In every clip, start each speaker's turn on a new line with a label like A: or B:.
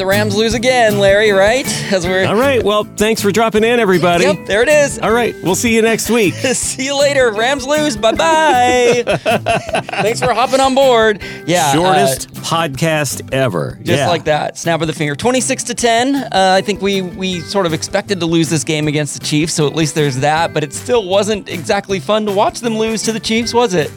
A: The Rams lose again, Larry, right? As we're
B: All right. Well, thanks for dropping in, everybody.
A: Yep, there it is.
B: All right. We'll see you next week.
A: See you later. Rams lose. Bye bye. Thanks for hopping on board. Yeah. uh,
B: Shortest podcast ever.
A: just
B: Yeah.
A: like that. Snap of the finger. 26 to 10. Uh, I think we we sort of expected to lose this game against the Chiefs, so at least there's that, but it still wasn't exactly fun to watch them lose to the Chiefs, was it?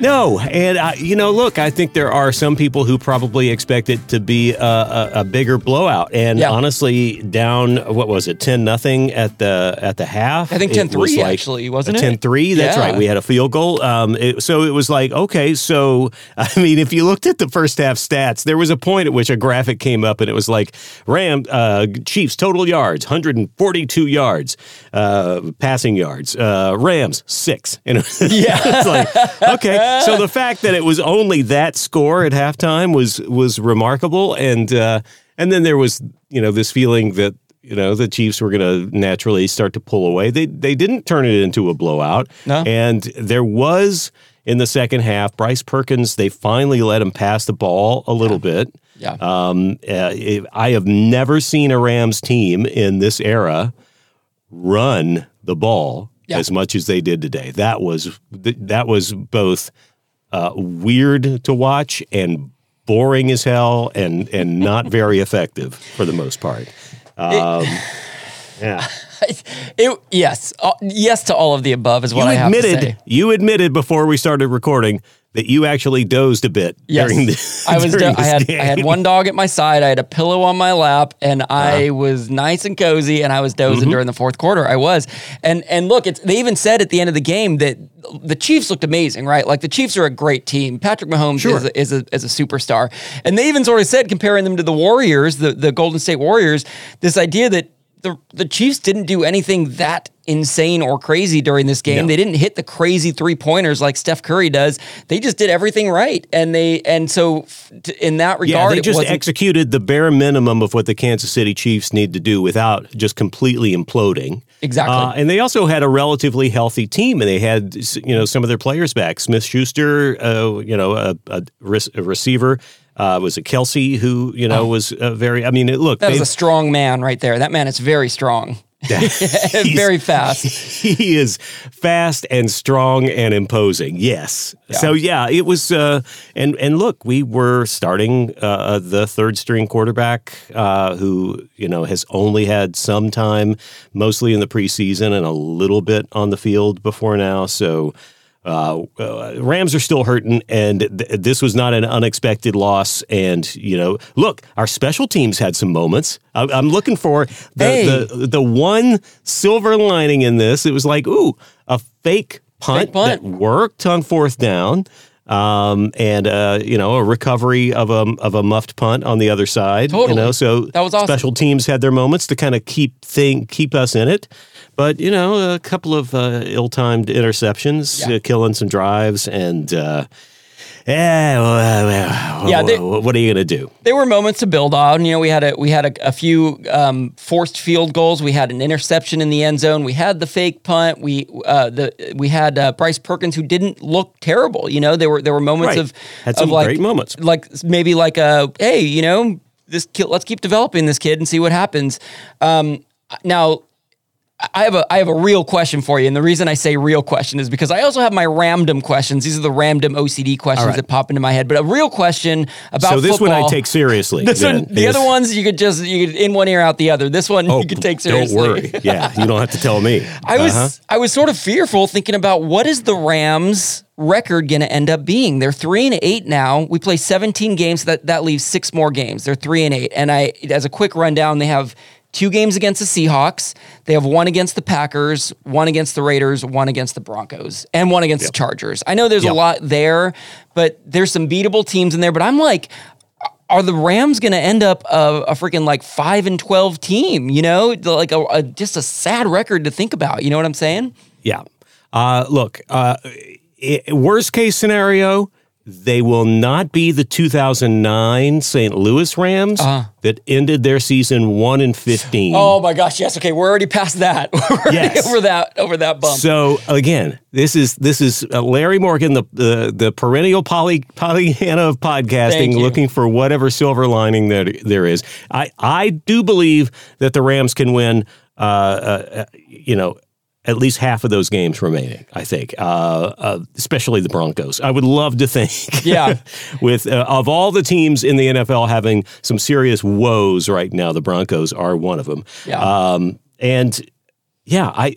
B: No, and uh, you know, look, I think there are some people who probably expect it to be a, a, a bigger blowout, and
A: Yeah.
B: honestly, down what was it, ten nothing at the at the half?
A: I think
B: It
A: 10-3
B: was like
A: actually, wasn't it?
B: 10-3, That's
A: Yeah.
B: right. We had a field goal, um, it- so it was like okay. So I mean, if you looked at the first half stats, there was a point at which a graphic came up, and it was like Ram uh, Chiefs total yards, hundred and forty two yards, uh, passing yards, uh, Rams six, and
A: Yeah.
B: it's like okay. So the fact that it was only that score at halftime was was remarkable, and uh, and then there was you know this feeling that you know the Chiefs were going to naturally start to pull away. They they didn't turn it into a blowout,
A: No.
B: and there was in the second half Bryce Perkins. They finally let him pass the ball a little bit.
A: Yeah.
B: Um, uh, it- I have never seen a Rams team in this era run the ball
A: Yeah.
B: as much as they did today. That was that was both uh, weird to watch and boring as hell, and and not very effective for the most part. Um, yeah,
A: It, yes. Uh, yes to all of the above is what
B: you
A: I have to
B: admitted
A: say.
B: you admitted before we started recording that you actually dozed a bit
A: Yes,
B: during the.
A: I was.
B: during
A: do- I had. I had one dog at my side. I had a pillow on my lap, and I
B: Uh-huh.
A: was nice and cozy. And I was dozing
B: Mm-hmm.
A: during the fourth quarter. I was. And and look, it's. They even said at the end of the game that the Chiefs looked amazing, right? Like the Chiefs are a great team. Patrick Mahomes
B: Sure.
A: is a, is a is a superstar, and they even sort of said comparing them to the Warriors, the the Golden State Warriors, this idea that. The, the Chiefs didn't do anything that insane or crazy during this game.
B: No.
A: They didn't hit the crazy three pointers like Steph Curry does. They just did everything right, and they and so in that regard,
B: Yeah,
A: they
B: just executed the bare minimum of what the Kansas City Chiefs need to do without just completely imploding.
A: Exactly.
B: Uh, and they also had a relatively healthy team, and they had you know some of their players back. Smith Schuster, uh, you know, a, a, re- a receiver. Uh, was it Kelce who you know was uh, very? I mean, it, look,
A: Oh. that was a strong man right there. That man is very strong, very fast.
B: he is fast and strong and imposing. Yes. So yeah, it was. Uh, and and look, we were starting uh, the third string quarterback uh, who you know has only had some time, mostly in the preseason and a little bit on the field before now. So. Uh, uh, Rams are still hurting, and th- this was not an unexpected loss. And you know, look, our special teams had some moments. I- I'm looking for the,
A: Hey.
B: the the one silver lining in this. It was like, ooh, a fake punt,
A: Fake punt.
B: that worked on fourth down, um, and uh, you know, a recovery of a of a muffed punt on the other side.
A: Totally.
B: You know, so
A: That was awesome.
B: special teams had their moments to kind of keep thing keep us in it. But you know, a couple of uh, ill-timed interceptions,
A: Yeah.
B: uh, killing some drives, and uh, eh, well, well,
A: Yeah, they-
B: what, are you gonna do?
A: There were moments to build on. You know, we had a we had a, a few um, forced field goals. We had an interception in the end zone. We had the fake punt. We uh, the we had uh, Bryce Perkins who didn't look terrible. You know, there were there were moments
B: Right.
A: of
B: Had
A: of
B: some
A: like,
B: great moments.
A: like maybe like a hey, you know, this kid, let's keep developing this kid and see what happens. Um, now I have a I have a real question for you, and the reason I say real question is because I also have my random questions. These are the random OCD questions
B: right.
A: that pop into my head. But a real question about
B: So this
A: football,
B: one I take seriously.
A: This one, the other ones you could just you could in one ear out the other. This one
B: Oh,
A: you could take seriously.
B: Don't worry. Yeah, you don't have to tell me.
A: I was
B: Uh-huh.
A: I was sort of fearful thinking about what is the Rams record going to end up being. They're 3 and 8 now. We play 17 games that that leaves 6 more games. They're 3 and 8. And I as a quick rundown, they have two games against the Seahawks. They have one against the Packers, one against the Raiders, one against the Broncos, and one against the Chargers. I know there's
B: Yep.
A: a lot there, but there's some beatable teams in there, but I'm like are the Rams going to end up a, a, freaking like five and twelve team? You know, like a, a, just a sad record to think about. You know what I'm saying?
B: Yeah. Uh, look, uh, it, worst case scenario, they will not be the 2009 St. Louis Rams uh-huh. that ended their season one and 15.
A: Oh my gosh! Yes. Okay, we're already past that. we're yes. over that over that bump.
B: So again, this is this is uh, Larry Morgan, the the, the perennial poly, Pollyanna of podcasting, looking for whatever silver lining that there is. I I do believe that the Rams can win. Uh, uh, you know at least half of those games remaining. I think, uh, uh, especially the Broncos. I would love to think,
A: yeah,
B: with uh, of all the teams in the NFL having some serious woes right now, the Broncos are one of them.
A: Yeah,
B: um, and yeah, I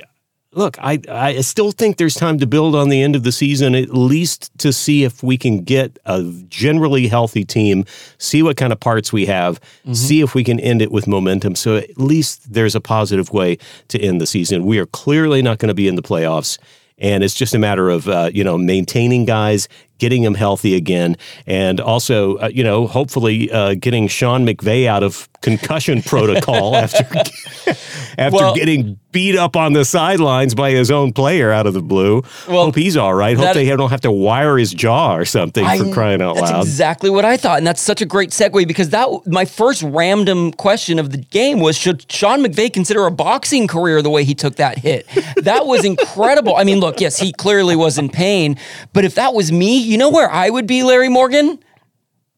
B: look, I I still think there's time to build on the end of the season, at least to see if we can get a generally healthy team, see what kind of parts we have, mm-hmm. see if we can end it with momentum. So at least there's a positive way to end the season. We are clearly not going to be in the playoffs. And it's just a matter of uh, you know maintaining guys, getting him healthy again, and also uh, you know hopefully uh, getting Sean McVay out of concussion protocol after after well, getting beat up on the sidelines by his own player out of the blue. Well, Hope he's all right. Hope that, they don't have to wire his jaw or something I, for crying out
A: that's
B: loud.
A: That's exactly what I thought, and that's such a great segue because that my first random question of the game was: Should Sean McVay consider a boxing career the way he took that hit? That was incredible. I mean, look, yes, he clearly was in pain, but if that was me, you know where I would be, Larry Morgan?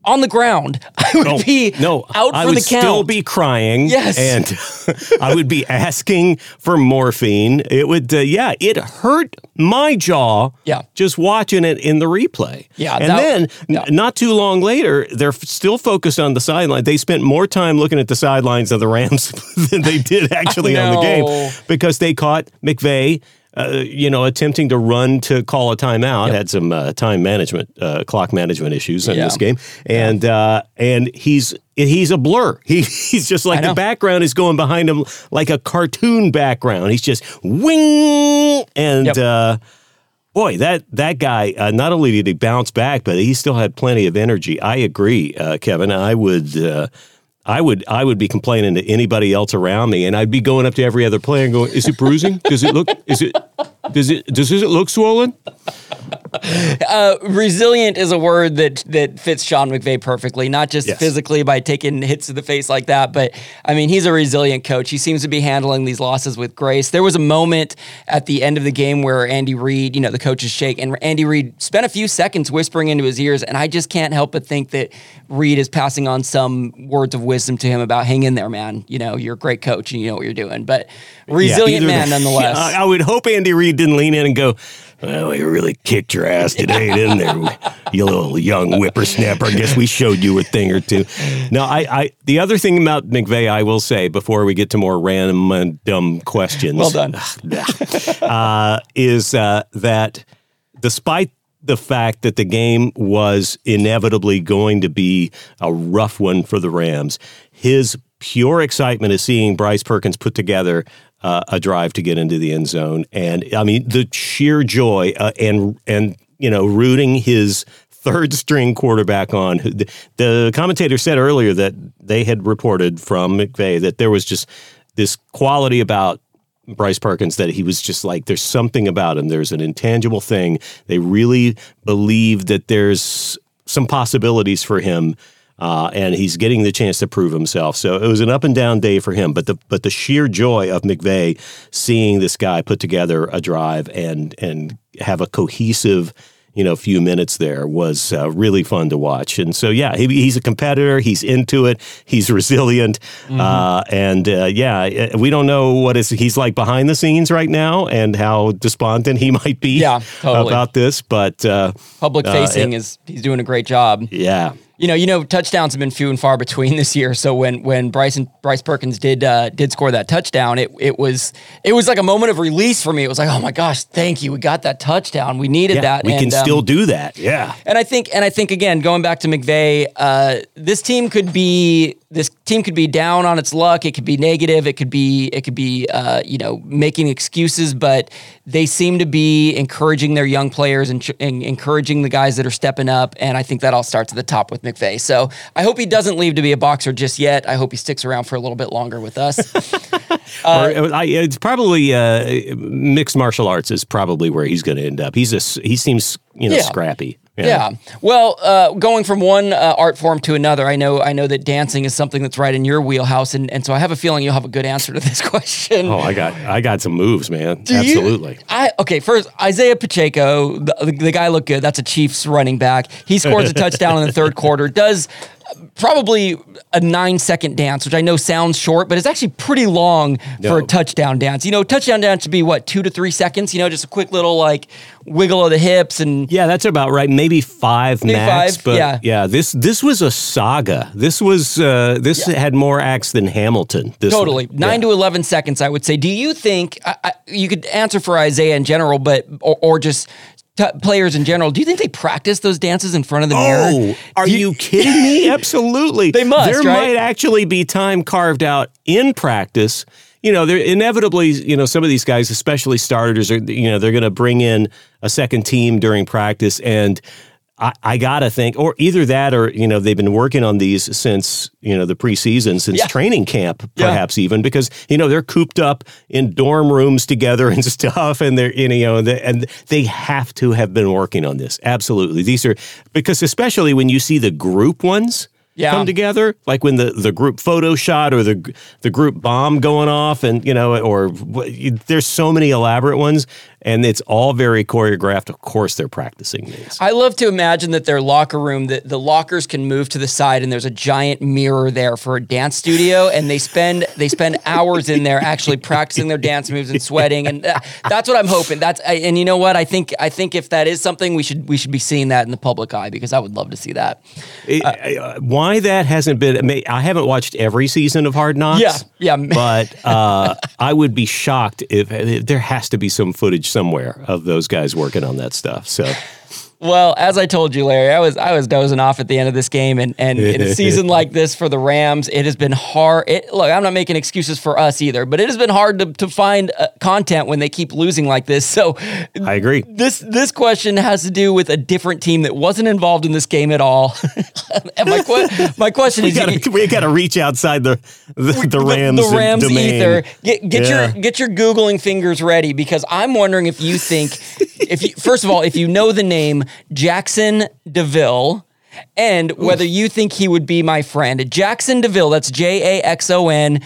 A: on the ground. I would no, be no, out for
B: I would
A: the count.
B: still be crying.
A: Yes,
B: and I would be asking for morphine. It would, uh, yeah, it hurt my jaw.
A: Yeah,
B: just watching it in the replay.
A: Yeah,
B: and that, then yeah. N- not too long later, they're still focused on the sideline. They spent more time looking at the sidelines of the Rams than they did actually on the game because they caught McVay uh, you know, attempting to run to call a timeout. Yep. Had some uh, time management, uh, clock management issues in yeah. this game, and. Uh, and he's he's a blur. He, he's just like the background is going behind him like a cartoon background. He's just wing and. Yep. Uh, boy, that that guy uh, not only did he bounce back, but he still had plenty of energy. I agree, Kevin. I would I would I would be complaining to anybody else around me, and I'd be going up to every other player and going, "Is it bruising? Does it look? Is it? Does it? Does it look swollen?"
A: Uh, resilient is a word that that fits Sean McVay perfectly, not just yes. physically by taking hits to the face like that, but I mean he's a resilient coach. He seems to be handling these losses with grace. There was a moment at the end of the game where Andy Reid, you know, the coaches shake, and Andy Reid spent a few seconds whispering into his ears, and I just can't help but think that Reid is passing on some words of wisdom to him about hang in there, man. You know, you're a great coach and you know what you're doing, but resilient yeah, man nonetheless.
B: Yeah, I would hope Andy Reid didn't lean in and go, well, we really kicked your ass today, didn't there? You little young whippersnapper. I guess we showed you a thing or two. Now, I, I the other thing about McVay, I will say before we get to more random and dumb questions.
A: Well done.
B: uh, is uh, that despite the fact that the game was inevitably going to be a rough one for the Rams, his pure excitement is seeing Bryce Perkins put together uh, a drive to get into the end zone, and I mean the sheer joy uh, and and you know rooting his third string quarterback on. The, the commentator said earlier that they had reported from McVay that there was just this quality about Bryce Perkins that he was just like there's something about him. There's an intangible thing. They really believe that there's some possibilities for him uh, and he's getting the chance to prove himself. So it was an up and down day for him. But the but the sheer joy of McVay seeing this guy put together a drive and and have a cohesive you know few minutes there was uh, really fun to watch. And so yeah, he, he's a competitor. He's into it. He's resilient. Mm-hmm. Uh, and uh, yeah, uh, we don't know what is he's like behind the scenes right now and how despondent he might be
A: yeah, totally.
B: about this. But uh,
A: public facing is he's doing a great job.
B: Yeah.
A: You know, you know, touchdowns have been few and far between this year. So when when Bryson Bryce Perkins did uh, did score that touchdown, it it was it was like a moment of release for me. It was like, oh my gosh, thank you, we got that touchdown. We needed
B: yeah,
A: that.
B: We and, can um, still do that. Yeah.
A: And I think and I think again, going back to McVay, uh, this team could be this team could be down on its luck. It could be negative. It could be it could be uh, you know making excuses, but they seem to be encouraging their young players and, and, encouraging the guys that are stepping up. And I think that all starts at the top with McVay. So I hope he doesn't leave to be a boxer just yet. I hope he sticks around for a little bit longer with us.
B: uh, or, I, it's probably uh, mixed martial arts is probably where he's going to end up. He's a he seems you know yeah. scrappy.
A: Yeah. yeah. Well, uh, going from one uh, art form to another, I know I know that dancing is something that's right in your wheelhouse, and, and so I have a feeling you'll have a good answer to this question.
B: Oh, I got I got some moves, man. Do Absolutely.
A: You, I okay. First, Isaiah Pacheco, the, the, the guy looked good. That's a Chiefs running back. He scores a touchdown in the third quarter. Does probably a nine second dance, which I know sounds short, but it's actually pretty long no. for a touchdown dance. You know, touchdown dance should be what, two to three seconds? You know, just a quick little like wiggle of the hips and
B: Yeah, that's about right. Maybe five maybe max. Five, but yeah. yeah, this this was a saga. This was uh this yeah. had more acts than Hamilton.
A: totally. One. Nine yeah. to eleven seconds, I would say. Do you think I, I, you could answer for Isaiah in general, but or, or just t- players in general, do you think they practice those dances in front of the mirror?
B: Oh, are you, you, kidding me? Absolutely.
A: they must.
B: There
A: right?
B: might actually be time carved out in practice. You know, they're inevitably, you know, some of these guys, especially starters, are, you know, they're going to bring in a second team during practice and I, I, gotta think, or either that, or you know, they've been working on these since you know the preseason, since yeah. training camp, perhaps yeah. even because you know they're cooped up in dorm rooms together and stuff, and they're you know, and they have to have been working on this. Absolutely, these are because especially when you see the group ones, yeah. come together, like when the, the group photo shot or the the group bomb going off, and you know, or there's so many elaborate ones, and it's all very choreographed. Of course, they're practicing these.
A: I love to imagine that their locker room, that the lockers can move to the side, and there's a giant mirror there for a dance studio, and they spend they spend hours in there actually practicing their dance moves and sweating, and that's what I'm hoping. That's and you know what I think I think if that is something we should we should be seeing that in the public eye because I would love to see that.
B: Uh, why that hasn't been? I haven't watched every season of Hard Knocks.
A: Yeah, yeah.
B: But uh, I would be shocked if there has to be some footage somewhere of those guys working on that stuff. So
A: well, as I told you, Larry, I was I was dozing off at the end of this game, and and in a season like this for the Rams, it has been hard. It, look, I'm not making excuses for us either, but it has been hard to, to find uh, content when they keep losing like this. So,
B: I agree.
A: This this question has to do with a different team that wasn't involved in this game at all. and my que- my question
B: we
A: is,
B: gotta, you, we got to reach outside the the, the Rams
A: the, the Rams
B: domain.
A: ether. Get get yeah. your get your googling fingers ready because I'm wondering if you think if you first of all if you know the name Jackson DeVille and whether Oof. you think he would be my friend. Jaxson de Ville, that's J A X O N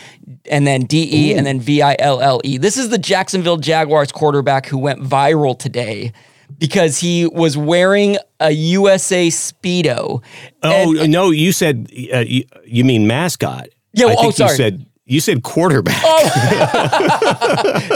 A: and then D E and then V I L L E. This is the Jacksonville Jaguars quarterback who went viral today because he was wearing a USA Speedo.
B: Oh, and, no, you said, uh, you, you, mean mascot.
A: Yeah, well, oh, sorry.
B: You said you said quarterback. Oh.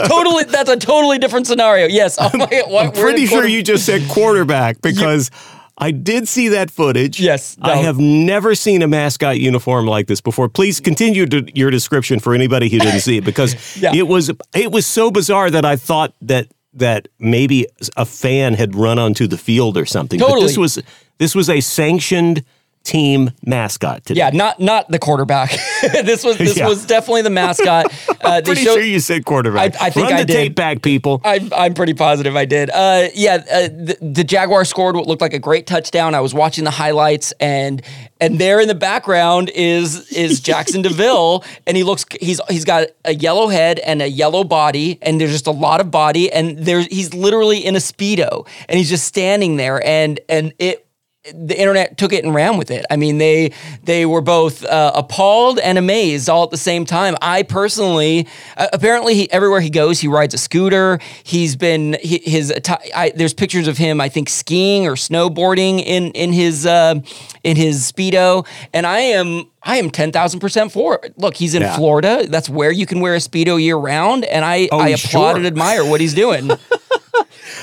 A: totally. That's a totally different scenario. Yes. Oh
B: my, what, I'm pretty sure you just said quarterback because I did see that footage.
A: Yes.
B: No. I have never seen a mascot uniform like this before. Please continue to, your description for anybody who didn't see it because yeah. it was it was so bizarre that I thought that that maybe a fan had run onto the field or something.
A: Totally.
B: But this was this was a sanctioned team mascot today.
A: Yeah, not not the quarterback. this was this yeah. was definitely the mascot.
B: Uh, pretty showed, sure you said quarterback. I, I think Run I the did. tape back, people.
A: I, I'm pretty positive I did. Uh, yeah, uh, the, the Jaguars scored what looked like a great touchdown. I was watching the highlights, and and there in the background is is Jaxson de Ville, and he looks he's he's got a yellow head and a yellow body, and there's just a lot of body, and there's he's literally in a speedo, and he's just standing there, and and it the internet took it and ran with it. I mean, they they were both uh, appalled and amazed all at the same time. I personally, uh, apparently, he, everywhere he goes, he rides a scooter. He's been he, his. I, there's pictures of him, I think, skiing or snowboarding in in his uh, in his speedo, and I am I am 10,000% for it. Look, he's in yeah. Florida. That's where you can wear a Speedo year round. And I, oh, I applaud sure. and admire what he's doing.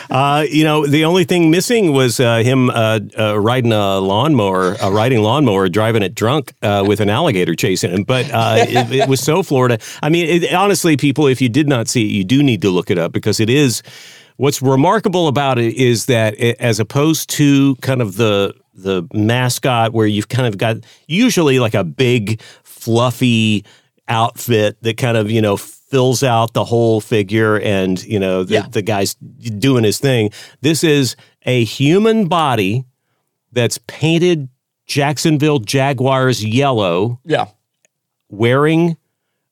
B: Uh, you know, the only thing missing was uh, him uh, uh riding a lawnmower, riding lawnmower, driving it drunk uh, with an alligator chasing him. But uh, it, it, was so Florida. I mean, it, honestly, people, if you did not see it, you do need to look it up because it is. What's remarkable about it is that, it, as opposed to kind of the the mascot where you've kind of got usually like a big fluffy outfit that kind of you know fills out the whole figure and you know the,
A: Yeah.
B: the guy's doing his thing this is a human body that's painted jacksonville jaguars yellow
A: Yeah.
B: wearing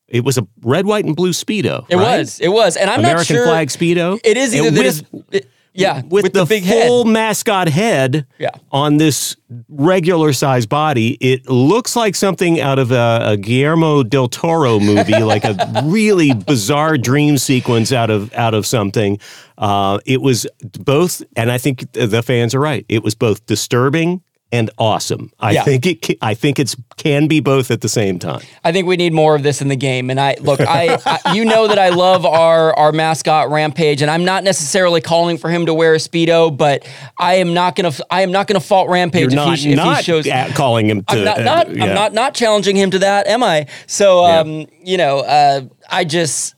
B: it was a red white and blue speedo
A: It
B: right?
A: was. It was. And I'm not sure.
B: american flag speedo
A: It is either
B: with,
A: it's- it- yeah,
B: with, the,
A: big
B: full
A: head.
B: mascot head
A: Yeah.
B: on this regular size body. It looks like something out of a, a Guillermo del Toro movie, like a really bizarre dream sequence out of out of something. Uh, it was both, and I think the fans are right. It was both disturbing and awesome. I
A: Yeah.
B: think it. ca- I think it's can be both at the same time.
A: I think we need more of this in the game. And I look, I, I you know that I love our our mascot Rampage, and I'm not necessarily calling for him to wear a speedo, but I am not gonna I am not gonna fault Rampage
B: You're
A: if,
B: not
A: he, if
B: not
A: he shows.
B: calling him to.
A: I'm not,
B: uh,
A: not
B: yeah.
A: I'm not not challenging him to that, am I? So
B: Yeah.
A: um, you know, uh, I just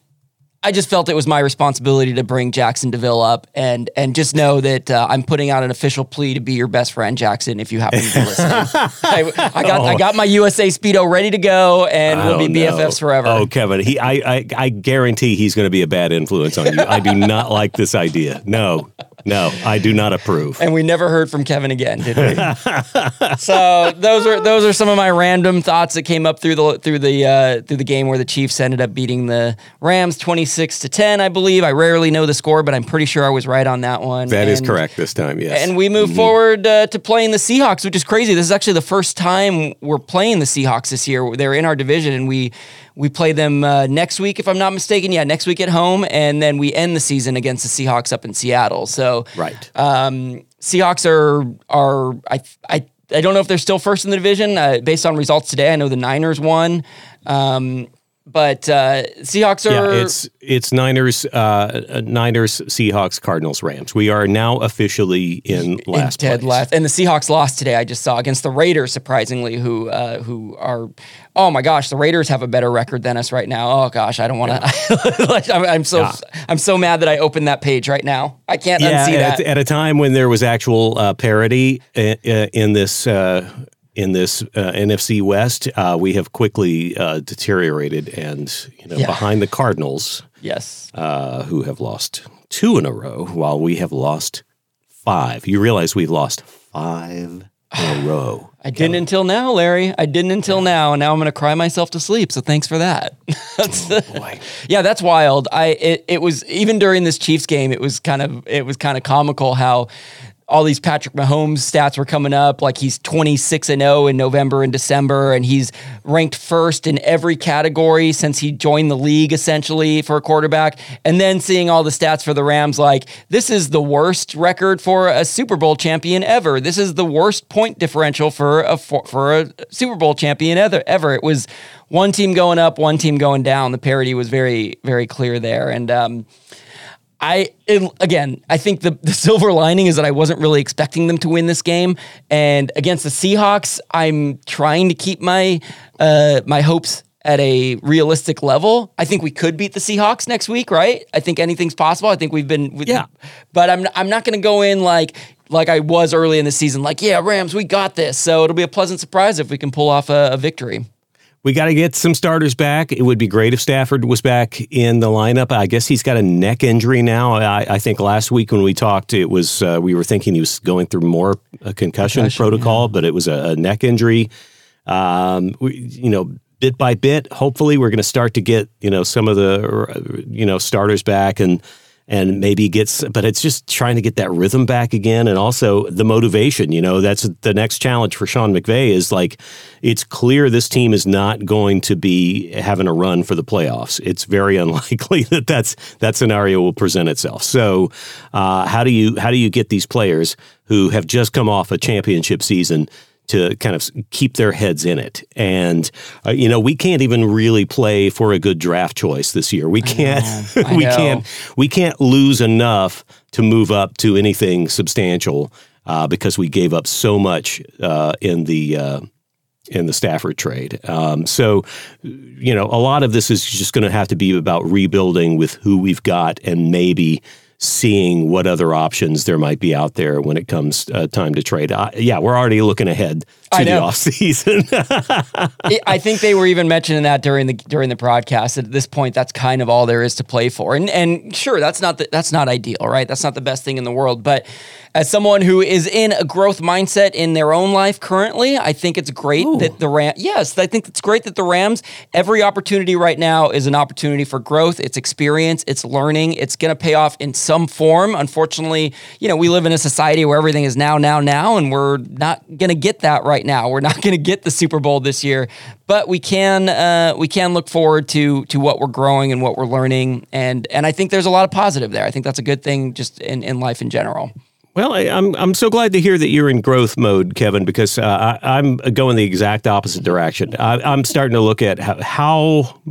A: I just felt it was my responsibility to bring Jaxson de Ville up and and just know that uh, I'm putting out an official plea to be your best friend, Jackson, if you happen to be listening. I, I got I got my USA Speedo ready to go, and we'll be
B: Oh, no.
A: BFFs forever.
B: Oh, Kevin, he, I, I, I guarantee he's going to be a bad influence on you. I do not like this idea. No, no, I do not approve.
A: and we never heard from Kevin again, did we? so those are those are some of my random thoughts that came up through the through the uh, through the game where the Chiefs ended up beating the Rams twenty six to ten, I believe. I rarely know the score, but I'm pretty sure I was right on that one.
B: That is
A: And-
B: correct this time. Yes,
A: And we move forward uh, to playing the Seahawks, which is crazy. This is actually the first time we're playing the Seahawks this year. They're in our division, and we we play them uh, next week, if I'm not mistaken. Yeah, next week at home, and then we end the season against the Seahawks up in Seattle. So
B: right.
A: um, Seahawks are are I I I don't know if they're still first in the division uh, based on results today. I know the Niners won, um, but uh, Seahawks
B: yeah, it's it's Niners, uh, uh, Niners, Seahawks, Cardinals, Rams. We are now officially in last
A: dead
B: place.
A: last. And the Seahawks lost today. I just saw against the Raiders, surprisingly, who uh, who are. Oh my gosh, the Raiders have a better record than us right now. Oh gosh, I don't want to. like, I'm, I'm so
B: Yeah.
A: I'm so mad that I opened that page right now. I can't
B: Yeah,
A: unsee
B: at,
A: that.
B: at a time when there was actual uh, parity in, in this uh, in this uh, NFC West, uh, we have quickly uh, deteriorated, and you know,
A: Yeah.
B: behind the Cardinals.
A: yes.
B: uh, who have lost two in a row, while we have lost five. You realize we've lost five in a row.
A: I didn't until now, Larry. I didn't until now, and now I'm going to cry myself to sleep. So thanks for that. That's-
B: Boy.
A: yeah, that's wild. I it, it was even during this Chiefs game, it was kind of it was kind of comical how all these Patrick Mahomes stats were coming up. Like he's 26 and 0 in November and December, and he's ranked first in every category since he joined the league, essentially for a quarterback. And then seeing all the stats for the Rams, like this is the worst record for a Super Bowl champion ever. This is the worst point differential for a for, for a Super Bowl champion ever. Ever it was one team going up, one team going down. The parity was very very clear there, and. um I it, again, I think the, the silver lining is that I wasn't really expecting them to win this game, and against the Seahawks, I'm trying to keep my uh, my hopes at a realistic level. I think we could beat the Seahawks next week, right? I think anything's possible. I think we've been, we-
B: Yeah.
A: but I'm I'm not going to go in like like I was early in the season, like yeah, Rams, we got this. So it'll be a pleasant surprise if we can pull off a, a victory.
B: We got to get some starters back. It would be great if Stafford was back in the lineup. I guess he's got a neck injury now. I, I think last week when we talked, it was uh, we were thinking he was going through more a concussion,
A: Concussion,
B: protocol, but it was a, a neck injury. Um, we, you know, bit by bit, hopefully, we're going to start to get you know some of the uh, you know starters back and and maybe gets but it's just trying to get that rhythm back again. And also the motivation you know that's the next challenge for Sean McVay is like it's clear this team is not going to be having a run for the playoffs. It's very unlikely that that's that scenario will present itself. So uh, how do you how do you get these players who have just come off a championship season to kind of keep their heads in it. And uh, you know, we can't even really play for a good draft choice this year. We can't
A: I
B: we
A: know.
B: can't we can't lose enough to move up to anything substantial uh, because we gave up so much uh, in the uh, in the Stafford trade. Um, so, you know, a lot of this is just going to have to be about rebuilding with who we've got and maybe seeing what other options there might be out there when it comes uh, time to trade. Uh, yeah, we're already looking ahead to the
A: know.
B: off season.
A: I think they were even mentioning that during the during the broadcast. At this point, that's kind of all there is to play for. And and sure, that's not the, that's not ideal, right? That's not the best thing in the world. But as someone who is in a growth mindset in their own life currently, I think it's great that the Ram. Yes, I think it's great that the Rams. Every opportunity right now is an opportunity for growth. It's experience. It's learning. It's going to pay off in some form. Unfortunately, you know, we live in a society where everything is now, now, now, and we're not going to get that right now. We're not going to get the Super Bowl this year, but we can uh, we can look forward to to what we're growing and what we're learning, and and I think there's a lot of positive there. I think that's a good thing just in, in life in general.
B: Well, I, I'm I'm so glad to hear that you're in growth mode, Kevin, because uh, I, I'm going the exact opposite direction. I, I'm starting to look at how, how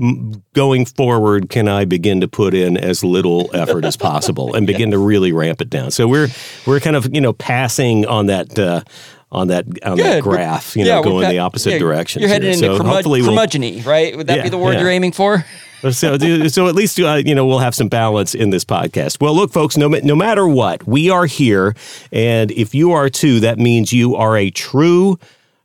B: going forward can I begin to put in as little effort as possible and begin to really ramp it down. So we're we're kind of you know passing on that. Uh, on that on that graph, you know, going
A: pa-
B: the opposite
A: yeah,
B: direction.
A: You're headed into
B: so
A: curmud-
B: hopefully we'll,
A: curmudgeony, right? Would that
B: Yeah,
A: be the word you're aiming for?
B: So, so at least uh, you know we'll have some balance in this podcast. Well, look, folks, no no matter what, we are here, and if you are too, that means you are a true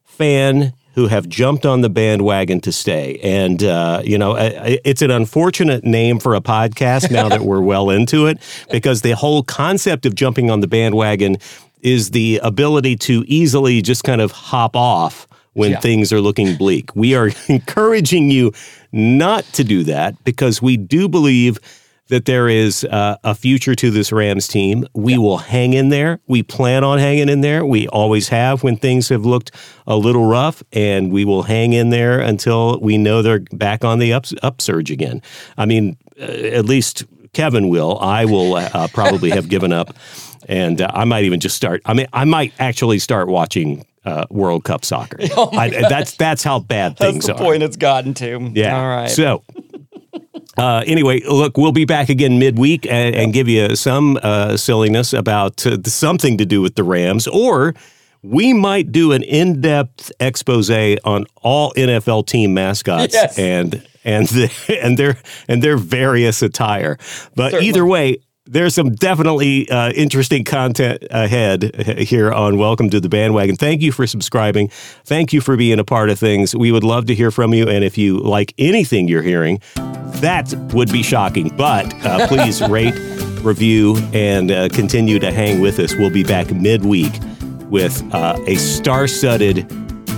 B: fan who have jumped on the bandwagon to stay. And uh, you know, it's an unfortunate name for a podcast now that we're well into it, because the whole concept of jumping on the bandwagon is the ability to easily just kind of hop off when
A: Yeah.
B: things are looking bleak. We are encouraging you not to do that because we do believe that there is uh, a future to this Rams team. We will hang in there. We plan on hanging in there. We always have when things have looked a little rough, and we will hang in there until we know they're back on the ups- upsurge again. I mean, uh, at least Kevin will. I will uh, probably have given up, and uh, I might even just start. I mean, I might actually start watching uh, World Cup soccer. I, that's that's how bad
A: That's
B: things
A: the
B: are.
A: point it's gotten to.
B: Yeah.
A: All right.
B: So. Uh, anyway, look, we'll be back again midweek and, and give you some uh, silliness about uh, something to do with the Rams, or we might do an in-depth expose on all NFL team mascots
A: Yes.
B: and and the, and their and their various attire. But
A: Certainly.
B: either way, there's some definitely uh, interesting content ahead here on Welcome to the Bandwagon. Thank you for subscribing. Thank you for being a part of things. We would love to hear from you. And if you like anything you're hearing, that would be shocking. But uh, please rate, review, and uh, continue to hang with us. We'll be back midweek with uh, a star studded,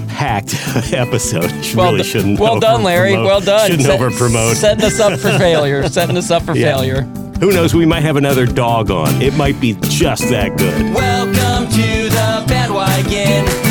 B: packed episode.
A: Well,
B: really
A: do-
B: shouldn't.
A: well done, Larry. Well done.
B: Shouldn't
A: Set-
B: over promote.
A: Setting us up for failure. Setting us up for
B: Yeah.
A: failure.
B: Who knows? We might have another dog on. It might be just that good.
C: Welcome to the bandwagon.